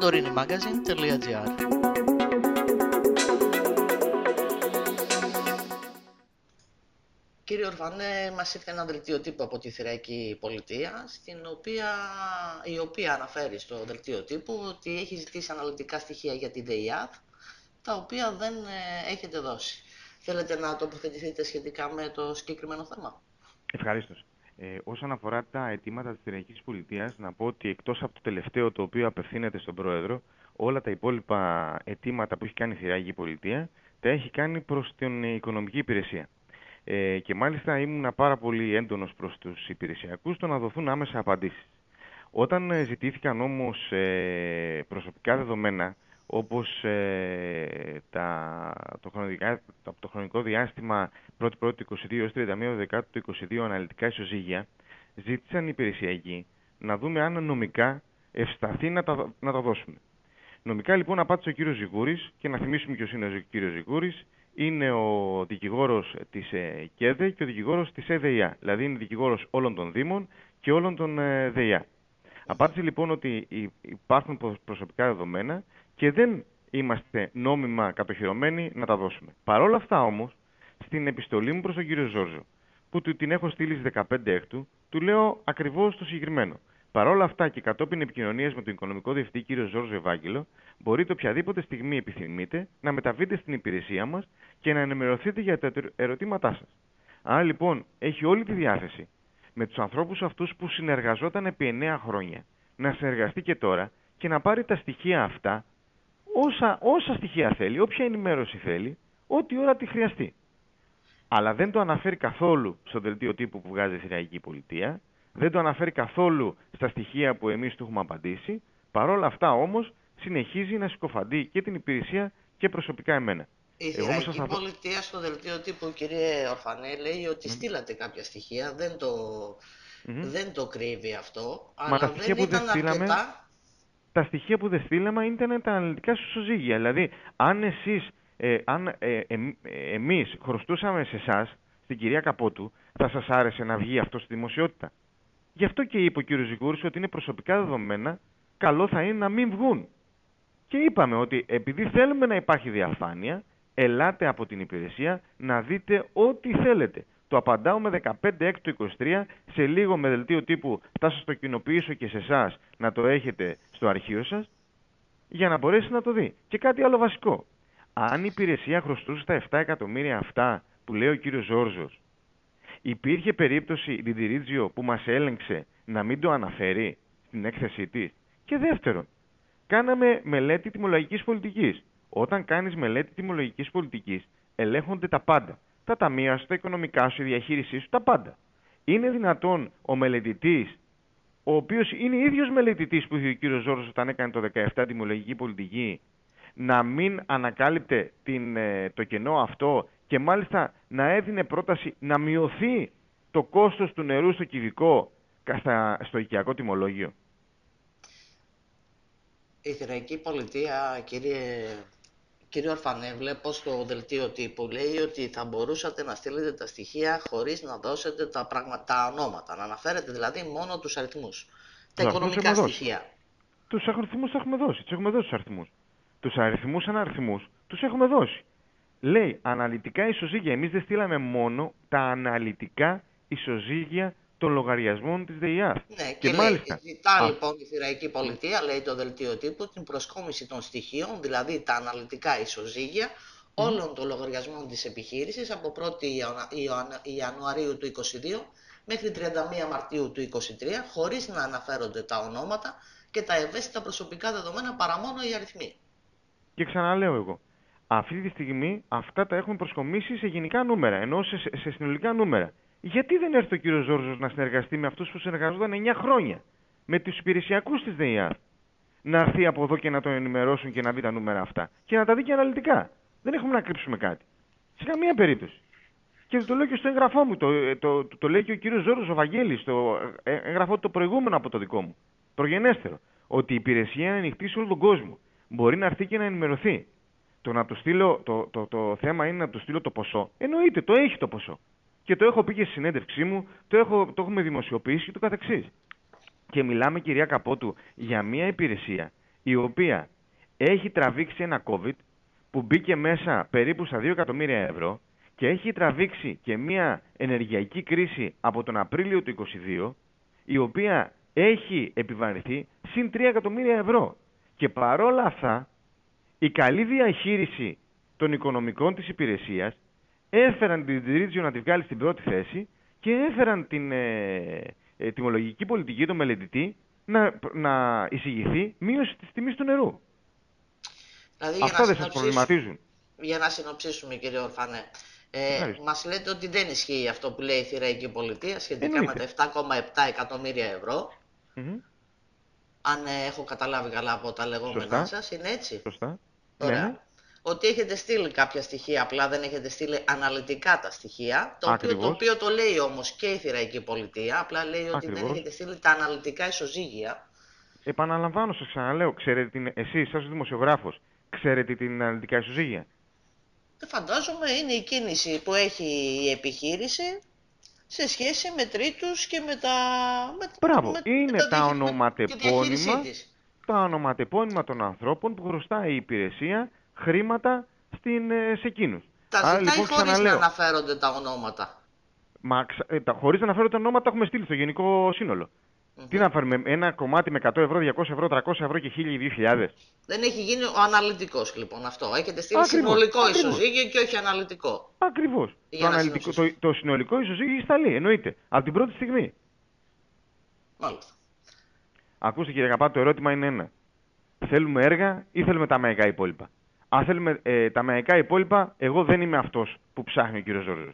santorinimagazine.gr Κύριε Ορφανέ, μας ήρθε ένα δελτίο τύπου από τη Θηραϊκή Πολιτεία, στην οποία, η οποία αναφέρει στο δελτίο τύπου ότι έχει ζητήσει αναλυτικά στοιχεία για την ΔΕΙΑΔ, τα οποία δεν ε, έχετε δώσει. Θέλετε να τοποθετηθείτε σχετικά με το συγκεκριμένο θέμα; Ευχαριστώ. Ε, όσον αφορά τα αιτήματα της Θηραϊκής Πολιτείας, να πω ότι εκτός από το τελευταίο το οποίο απευθύνεται στον Πρόεδρο, όλα τα υπόλοιπα αιτήματα που έχει κάνει η Θηραϊκή Πολιτεία, τα έχει κάνει προς την οικονομική υπηρεσία. Ε, και μάλιστα ήμουν πάρα πολύ έντονος προς τους υπηρεσιακούς το να δοθούν άμεσα απαντήσεις. Όταν ε, ζητήθηκαν όμως ε, προσωπικά δεδομένα, όπως ε, τα, το, χρονικά, το, το χρονικό διάστημα 1η του 22 έως 31 του 22 αναλυτικά ισοζύγια, ζήτησαν οι υπηρεσιακοί να δούμε αν νομικά ευσταθεί να τα, να τα δώσουμε. Νομικά λοιπόν απάντησε ο κύριος Ζηγούρης και να θυμίσουμε ποιος είναι ο κύριος Ζηγούρης, είναι ο δικηγόρος της ε, ΚΕΔΕ και ο δικηγόρος της ΕΔΕΙΑ. Δηλαδή είναι δικηγόρος όλων των Δήμων και όλων των ε, ΔΕΙΑ. Απάντησε λοιπόν ότι υπάρχουν προσωπικά δεδομένα και δεν είμαστε νόμιμα κατοχυρωμένοι να τα δώσουμε. Παρ' όλα αυτά όμως, στην επιστολή μου προς τον κύριο Ζόρζο, που του την έχω στείλει στις 15 έκτου, του λέω ακριβώς το συγκεκριμένο. Παρ' όλα αυτά και κατόπιν επικοινωνίας με τον οικονομικό διευθυντή κύριο Ζόρζο Ευάγγελο, μπορείτε οποιαδήποτε στιγμή επιθυμείτε να μεταβείτε στην υπηρεσία μας και να ενημερωθείτε για τα ερωτήματά σας. Αν λοιπόν έχει όλη τη διάθεση με τους ανθρώπους αυτούς που συνεργαζόταν επί 9 χρόνια να συνεργαστεί και τώρα και να πάρει τα στοιχεία αυτά, όσα, όσα στοιχεία θέλει, όποια ενημέρωση θέλει, ό,τι ώρα τη χρειαστεί. Αλλά δεν το αναφέρει καθόλου στο δελτίο τύπου που βγάζει η Συριακή Πολιτεία, δεν το αναφέρει καθόλου στα στοιχεία που εμείς του έχουμε απαντήσει. Παρόλα αυτά όμως συνεχίζει να συκοφαντεί και την υπηρεσία και προσωπικά εμένα. Η Ιθραϊκή θα... Πολιτεία στο δελτίο τύπου, κύριε Ορφανέ, λέει ότι mm. στείλατε κάποια στοιχεία, δεν το, mm. δεν το κρύβει αυτό. Μα αλλά τα στοιχεία δεν που δεν στείλαμε, τα στοιχεία που δεν στείλαμε ήταν τα αναλυτικά σου σωζύγια. Δηλαδή, αν εσείς, ε, αν ε, ε, ε, εμείς χρωστούσαμε σε εσάς, στην κυρία Καπότου, θα σας άρεσε να βγει αυτό στη δημοσιότητα. Γι' αυτό και είπε ο κ. Ζηγούρης ότι είναι προσωπικά δεδομένα, καλό θα είναι να μην βγουν. Και είπαμε ότι επειδή θέλουμε να υπάρχει διαφάνεια, ελάτε από την υπηρεσία να δείτε ό,τι θέλετε. Το απαντάω με 15 έκτου 23, σε λίγο με δελτίο τύπου θα σας το κοινοποιήσω και σε εσάς να το έχετε στο αρχείο σας, για να μπορέσει να το δει. Και κάτι άλλο βασικό. Αν η υπηρεσία χρωστούσε τα 7 εκατομμύρια αυτά που λέει ο κύριος Ζόρζος, Υπήρχε περίπτωση η Διντηρίτζιο που μας έλεγξε να μην το αναφέρει στην έκθεσή της; Και δεύτερον, κάναμε μελέτη τιμολογικής πολιτικής. Όταν κάνεις μελέτη τιμολογικής πολιτικής, ελέγχονται τα πάντα. Τα ταμεία σου, τα οικονομικά σου, η διαχείρισή σου, τα πάντα. Είναι δυνατόν ο μελετητής, ο οποίος είναι ίδιος μελετητής που είχε ο κύριος Ζόρος όταν έκανε το 17 τιμολογική πολιτική, να μην ανακάλυπτε την, ε, το κενό αυτό και μάλιστα να έδινε πρόταση να μειωθεί το κόστος του νερού στο κυβικό στο οικιακό τιμολόγιο. Η Θηραϊκή Πολιτεία, κύριε, κύριε Ορφανέ, βλέπω στο δελτίο τύπου λέει ότι θα μπορούσατε να στείλετε τα στοιχεία χωρίς να δώσετε τα, πραγμα... τα ονόματα, να αναφέρετε δηλαδή μόνο τους αριθμούς. Τα οικονομικά στοιχεία. Τους αριθμούς έχουμε δώσει, τους έχουμε δώσει τους αριθμούς. Τους αριθμούς σαν αριθμούς τους έχουμε δώσει λέει αναλυτικά ισοζύγια. Εμείς δεν στείλαμε μόνο τα αναλυτικά ισοζύγια των λογαριασμών της ΔΕΙΑ. Ναι, και, και μάλιστα... ζητά λοιπόν η Θηραϊκή Πολιτεία, λέει το δελτίο τύπου, την προσκόμιση των στοιχείων, δηλαδή τα αναλυτικά ισοζύγια όλων των λογαριασμών της επιχείρησης από 1η Ιανουαρίου του 2022 μέχρι 31 Μαρτίου του 2023, χωρίς να αναφέρονται τα ονόματα και τα ευαίσθητα προσωπικά δεδομένα παρά μόνο οι αριθμοί. Και ξαναλέω εγώ, αυτή τη στιγμή αυτά τα έχουμε προσκομίσει σε γενικά νούμερα, ενώ σε, σε συνολικά νούμερα. Γιατί δεν έρθει ο κύριος Ζόρζος να συνεργαστεί με αυτούς που συνεργαζόταν 9 χρόνια, με τους υπηρεσιακούς της ΔΕΙΑ, να έρθει από εδώ και να τον ενημερώσουν και να δει τα νούμερα αυτά και να τα δει και αναλυτικά. Δεν έχουμε να κρύψουμε κάτι. Σε καμία περίπτωση. Και το λέω και στο έγγραφό μου, το, το, το, το λέει και ο κύριος Ζόρζος ο Βαγγέλης, στο έγγραφό το προηγούμενο από το δικό μου. Προγενέστερο. Ότι η υπηρεσία είναι ανοιχτή σε όλο τον κόσμο. Μπορεί να έρθει και να ενημερωθεί. Το να του στείλω, το, το, το θέμα είναι να του στείλω το ποσό. Εννοείται, το έχει το ποσό. Και το έχω πει και στη συνέντευξή μου, το, έχω, το έχουμε δημοσιοποιήσει και το καθεξής. Και μιλάμε, κυρία Καπότου, για μια υπηρεσία η οποία έχει τραβήξει ένα COVID που μπήκε μέσα περίπου στα 2 εκατομμύρια ευρώ και έχει τραβήξει και μια ενεργειακή κρίση από τον Απρίλιο του 2022 η οποία έχει επιβαρυνθεί συν 3 εκατομμύρια ευρώ. Και παρόλα αυτά η καλή διαχείριση των οικονομικών της υπηρεσίας έφεραν την Region να τη βγάλει στην πρώτη θέση και έφεραν την ε, ε τιμολογική πολιτική του μελετητή να, να εισηγηθεί μείωση της τιμής του νερού. Δηλαδή, Αυτά δεν σας προβληματίζουν. Για να συνοψίσουμε κύριε Ορφανέ, ε, μας λέτε ότι δεν ισχύει αυτό που λέει η Θηραϊκή Πολιτεία σχετικά με τα 7,7 εκατομμύρια ευρώ. Αν ε, έχω καταλάβει καλά από τα λεγόμενά σας, είναι έτσι; Σωστά. Ωραία. Ναι. Ότι έχετε στείλει κάποια στοιχεία, απλά δεν έχετε στείλει αναλυτικά τα στοιχεία. Το οποίο, το οποίο το λέει όμως και η Θηραϊκή Πολιτεία, απλά λέει ότι δεν έχετε στείλει τα αναλυτικά ισοζύγια. Επαναλαμβάνω, σας ξαναλέω, ξέρετε την, εσείς, σαν δημοσιογράφος, ξέρετε την αναλυτικά ισοζύγια; Δεν φαντάζομαι είναι η κίνηση που έχει η επιχείρηση σε σχέση με τρίτους και με τα... Με, Μπράβο, με, είναι με τα ονοματεπώνυμα, τα ονοματεπώνυμα των ανθρώπων που χρωστάει η υπηρεσία χρήματα στην, ε, σε εκείνους. Τα ζητάει λοιπόν, χωρίς ξαναλέω, να αναφέρονται τα ονόματα. Μα, ε, τα, χωρίς να αναφέρονται τα ονόματα έχουμε στείλει στο γενικό σύνολο. Τι να φέρουμε, ένα κομμάτι με 100 ευρώ, 200 ευρώ, 300 ευρώ και 1000 ή 2000. Δεν έχει γίνει ο αναλυτικός λοιπόν αυτό. Έχετε στείλει ακριβώς, συνολικό ακριβώς. ισοζύγιο και όχι αναλυτικό. Ακριβώς. Το, το, το συνολικό ισοζύγιο έχει σταλεί, εννοείται. Από την πρώτη στιγμή. Μάλιστα. Ακούστε κύριε Καπά, το ερώτημα είναι ένα. Θέλουμε έργα ή θέλουμε τα μαϊκά υπόλοιπα; Αν θέλουμε ε, τα μαϊκά υπόλοιπα, εγώ δεν είμαι αυτός που ψάχνει ο κύριος Ζόρζο.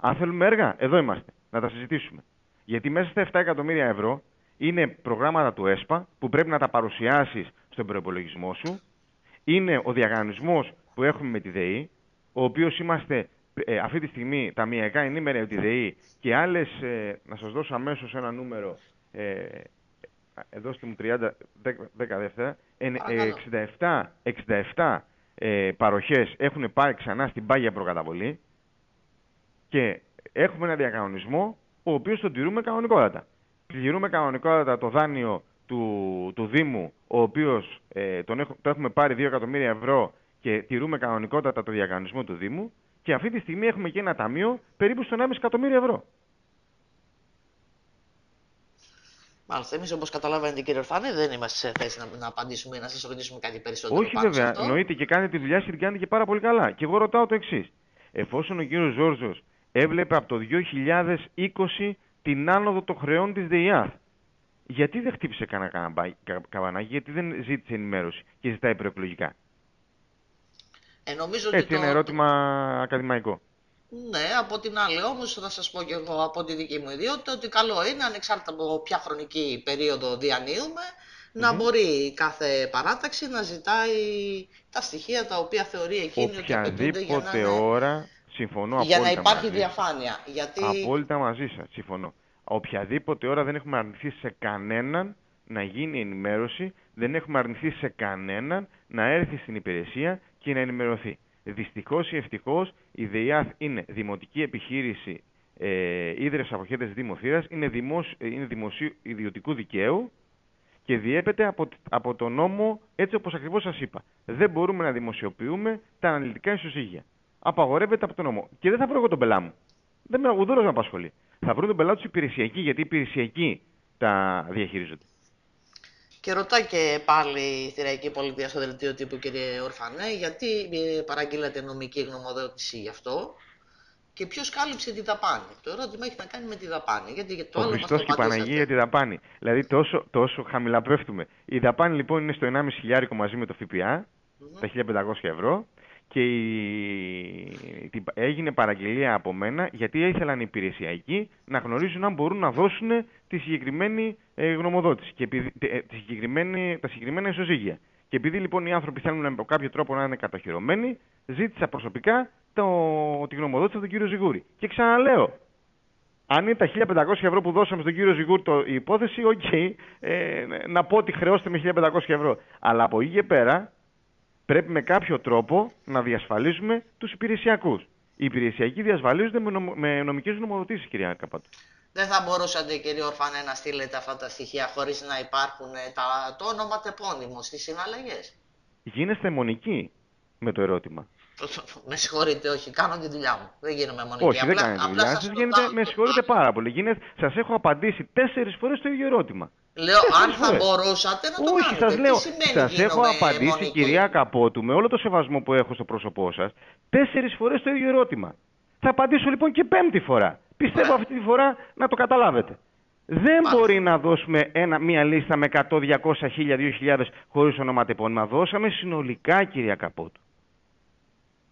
Αν θέλουμε έργα, εδώ είμαστε. Να τα συζητήσουμε. Γιατί μέσα στα 7 εκατομμύρια ευρώ είναι προγράμματα του ΕΣΠΑ που πρέπει να τα παρουσιάσεις στον προπολογισμό σου. Είναι ο διαγωνισμός που έχουμε με τη ΔΕΗ, ο οποίος είμαστε ε, αυτή τη στιγμή τα μιακά ενήμερα από τη ΔΕΗ και άλλες, ε, να σας δώσω αμέσως ένα νούμερο, ε, εδώ μου 30, 10, 10 δεύτερα, 67, 67 ε, παροχές έχουν πάρει ξανά στην πάγια προκαταβολή και έχουμε ένα διαγωνισμό ο οποίος τον τηρούμε κανονικότατα πληρούμε κανονικότατα το δάνειο του, του Δήμου, ο οποίος ε, τον το έχουμε πάρει 2 εκατομμύρια ευρώ και τηρούμε κανονικότατα το διαγωνισμό του Δήμου και αυτή τη στιγμή έχουμε και ένα ταμείο περίπου στο 1,5 εκατομμύριο ευρώ. Μάλιστα, εμείς όπως καταλαβαίνετε κύριε Ορφάνη, δεν είμαστε σε θέση να, να απαντήσουμε ή να σας ρωτήσουμε κάτι περισσότερο. Όχι, βέβαια, εννοείται και κάνετε τη δουλειά και την κάνετε και πάρα πολύ καλά. Και εγώ ρωτάω το εξής. Εφόσον ο κύριος Ζόρζος έβλεπε από το 2020 την άνοδο των χρεών της ΔΕΙΑΘ. Γιατί δεν χτύπησε κανένα καβανάκι, γιατί δεν ζήτησε ενημέρωση και ζητάει προεκλογικά; Ε, νομίζω Έτσι, ότι ένα ερώτημα ακαδημαϊκό. Ναι, από την άλλη όμως θα σας πω και εγώ από τη δική μου ιδιότητα ότι καλό είναι ανεξάρτητα από ποια χρονική περίοδο διανύουμε να μπορεί κάθε παράταξη να ζητάει τα στοιχεία τα οποία θεωρεί εκείνη ότι απαιτούνται για να... ώρα Συμφωνώ για να υπάρχει διαφάνεια. Γιατί... Απόλυτα μαζί σας. Συμφωνώ. Οποιαδήποτε ώρα δεν έχουμε αρνηθεί σε κανέναν να γίνει ενημέρωση, δεν έχουμε αρνηθεί σε κανέναν να έρθει στην υπηρεσία και να ενημερωθεί. Δυστυχώς ή ευτυχώς η ΔΕΙΑΘ είναι δημοτική επιχείρηση ε, ίδρυας αποχέτε Δήμο είναι, δημόσιο, είναι δημοσίου ιδιωτικού δικαίου και διέπεται από, από τον νόμο έτσι όπως ακριβώς σας είπα. Δεν μπορούμε να δημοσιοποιούμε τα αναλυτικά ισοζύγια απαγορεύεται από τον νόμο. Και δεν θα βρω εγώ τον πελά μου. Δεν με ουδόλω με απασχολεί. Θα βρω τον πελά τους υπηρεσιακή, γιατί οι υπηρεσιακοί τα διαχειρίζονται. Και ρωτά και πάλι η Θηραϊκή Πολιτεία στο δελτίο τύπου, κύριε Ορφανέ, γιατί ε, παραγγείλατε νομική γνωμοδότηση γι' αυτό και ποιος κάλυψε τη δαπάνη. Το ερώτημα έχει να κάνει με τη δαπάνη. Γιατί το, το άλλο Χριστός και η Παναγία για τη δαπάνη. Δηλαδή τόσο, τόσο χαμηλά πέφτουμε. Η δαπάνη λοιπόν είναι στο 1,5 χιλιάρικο μαζί με το ΦΠΑ, mm -hmm. τα 1500 ευρώ και η... έγινε παραγγελία από μένα γιατί ήθελαν οι υπηρεσιακοί να γνωρίζουν αν μπορούν να δώσουν τη συγκεκριμένη ε, γνωμοδότηση και επειδή, ε, τη συγκεκριμένη, τα συγκεκριμένα ισοζύγια. Και επειδή λοιπόν οι άνθρωποι θέλουν με κάποιο τρόπο να είναι κατοχυρωμένοι, ζήτησα προσωπικά το, τη γνωμοδότηση από τον κύριο Ζιγούρη. Και ξαναλέω, αν είναι τα 1500 ευρώ που δώσαμε στον κύριο Ζιγούρη το, η υπόθεση, OK, okay, ε, να πω ότι χρεώστε με 1500 ευρώ. Αλλά από εκεί και πέρα, πρέπει με κάποιο τρόπο να διασφαλίσουμε τους υπηρεσιακούς. Οι υπηρεσιακοί διασφαλίζονται με, νομ, με νομικές γνωμοδοτήσεις, κυρία Καπάτου. Δεν θα μπορούσατε κύριε Ορφανέ να στείλετε αυτά τα στοιχεία χωρίς να υπάρχουν ε, τα, το όνομα τεπώνυμο στις συναλλαγές; Γίνεστε μονική με το ερώτημα. Με συγχωρείτε, όχι, κάνω τη δουλειά μου. Δεν γίνομαι μονική. Όχι, δεν Απλά- κάνετε τη απλά δουλειά σας σας. το Γίνεται, κάνω. με συγχωρείτε πάρα πολύ. Γίνεται, σας έχω απαντήσει τέσσερις φορές το ίδιο ερώτημα. Λέω, αν Τέσσερις θα φορές. μπορούσατε να το Όχι, κάνετε. σας Τι λέω, σημαίνει σας έχω γίνομαι απαντήσει μονική; κυρία Καπότου με όλο το σεβασμό που έχω στο πρόσωπό σας τέσσερις φορές το ίδιο ερώτημα. Θα απαντήσω λοιπόν και πέμπτη φορά. Πιστεύω Ωραία. αυτή τη φορά να το καταλάβετε. Δεν Μάλιστα. μπορεί να δώσουμε ένα, μία λίστα με 100, 200, 1000, 2000 χωρίς ονοματεπώνυμα. Δώσαμε συνολικά κυρία Καπότου.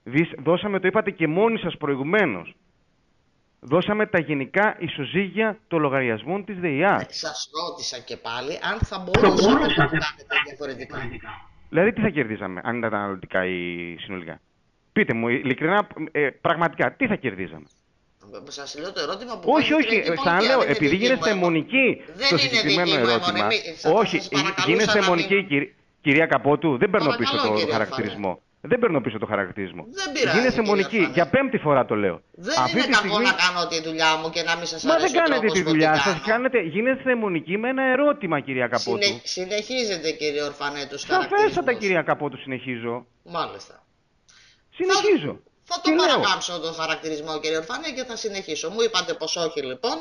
Δις- Δώσαμε, το είπατε και μόνοι σας προηγουμένως. Δώσαμε τα γενικά ισοζύγια των λογαριασμών της ΔΕΙΑ. Σας ρώτησα και πάλι αν θα μπορούσατε να το κάνετε διαφορετικά. Δηλαδή, τι θα κερδίζαμε αν ήταν αναλυτικά ή συνολικά; Πείτε μου, ειλικρινά, ε, πραγματικά, τι θα κερδίζαμε; Σας λέω το ερώτημα που Όχι, κάνει η όχι, Κυριακή σαν Πολιτεία, λέω, δεν είναι επειδή δική μου γίνεστε αιμονή. μονική Δεν στο είναι συγκεκριμένο δική μου ερώτημα. αιμονή. Θα- Όχι, θα σας παρακαλούσα γίνεστε να μονική, μην- κυρι- κυρία Καπότου, δεν παίρνω Παρακαλώ, πίσω το κύριε χαρακτηρισμό. Δεν παίρνω πίσω το χαρακτηρισμό. Δεν πειράζει, Γίνεστε κύριε μονική, Φανέ. για πέμπτη φορά το λέω. Δεν Αυτή είναι τη κακό στιγμή- να κάνω τη δουλειά μου και να μην σας Μα αρέσει δεν ο κάνετε τρόπος τη που δουλειά την σας, κάνω. κάνετε, γίνεστε μονική με ένα ερώτημα, κυρία Καπότου. Συνε- συνεχίζετε κύριε Ορφανέ τους Σαφέστατα, χαρακτηρισμούς. κυρία Καπότου, συνεχίζω. Μάλιστα. Συνεχίζω. Θα Και το λέω, παρακάμψω τον χαρακτηρισμό κύριε Ορφανέ και θα συνεχίσω. Μου είπατε πως όχι λοιπόν.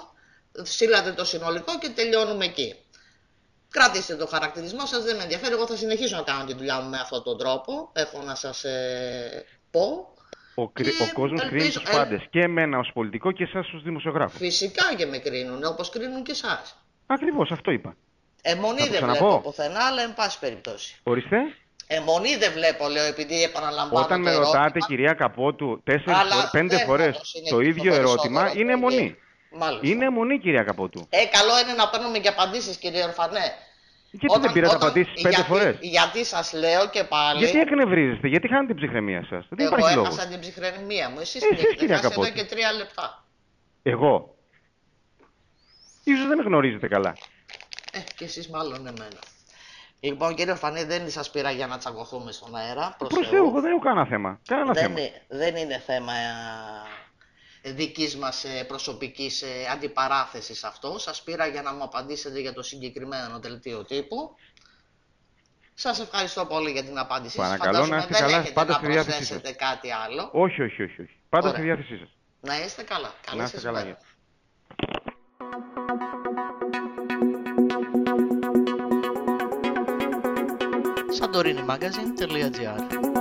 Στείλατε το συνολικό και τελειώνουμε εκεί. Κρατήστε το χαρακτηρισμό σας, δεν με ενδιαφέρει. Εγώ θα συνεχίσω να κάνω τη δουλειά μου με αυτόν τον τρόπο. Έχω να σας ε, πω. Ο, κρι- Και ο κόσμος κρίνει ελπίζω- τους ε- πάντες. Και εμένα ως πολιτικό και εσάς ως δημοσιογράφο. Φυσικά και με κρίνουν, όπως κρίνουν και εσάς. Ακριβώς, αυτό είπα. Αιμονή Να το δεν ξαναπώ. βλέπω πουθενά, αλλά εν πάση περιπτώσει. Ορίστε. Αιμονή δεν βλέπω, λέω, επειδή επαναλαμβάνω Όταν το με ερώτημα. ρωτάτε, κυρία Καπότου, τέσσερις Αλλά φορές, πέντε δεν θα φορές το συνεχίσω το ίδιο περισσότερο ερώτημα, αυτό, είναι γιατί- μονή. Μάλιστα. Είναι μονή, κυρία Καπότου. Ε, καλό είναι να παίρνουμε και απαντήσεις, κύριε Ορφανέ. Γιατί δεν πήρατε απαντήσεις πέντε γιατί, φορές; Γιατί σας λέω και πάλι. Γιατί εκνευρίζεστε, γιατί χάνετε την ψυχραιμία σας; Δεν εγώ υπάρχει λόγος. έχασα την ψυχραιμία μου. Εσείς, Εσείς, την έχετε κυρία χάσει εδώ Καπότη. και τρία λεπτά. Εγώ; Ίσως δεν με γνωρίζετε καλά. Ε, και εσείς μάλλον εμένα. Λοιπόν, κύριε Ορφανέ, δεν σας πήρα για να τσακωθούμε στον αέρα. Προς Προς Θεού. Θεού, εγώ δεν έχω κανένα θέμα. Κανένα δεν, θέμα. είναι- δεν είναι θέμα ε, δικής μας ε, προσωπικής ε, αντιπαράθεσης αυτό. Σας πήρα για να μου απαντήσετε για το συγκεκριμένο δελτίο τύπου. Σας ευχαριστώ πολύ για την απάντησή σας. Παρακαλώ, Φαντάζομαι να είστε δεν καλά, έχετε πάντα να στη διάθεσή προσθέσετε κάτι άλλο. Όχι, όχι, όχι. όχι. Πάντα Ωραία. στη διάθεσή σας. Να είστε καλά. Καλή Να είστε σας καλά. μέρα. γεια. santorinimagazine.gr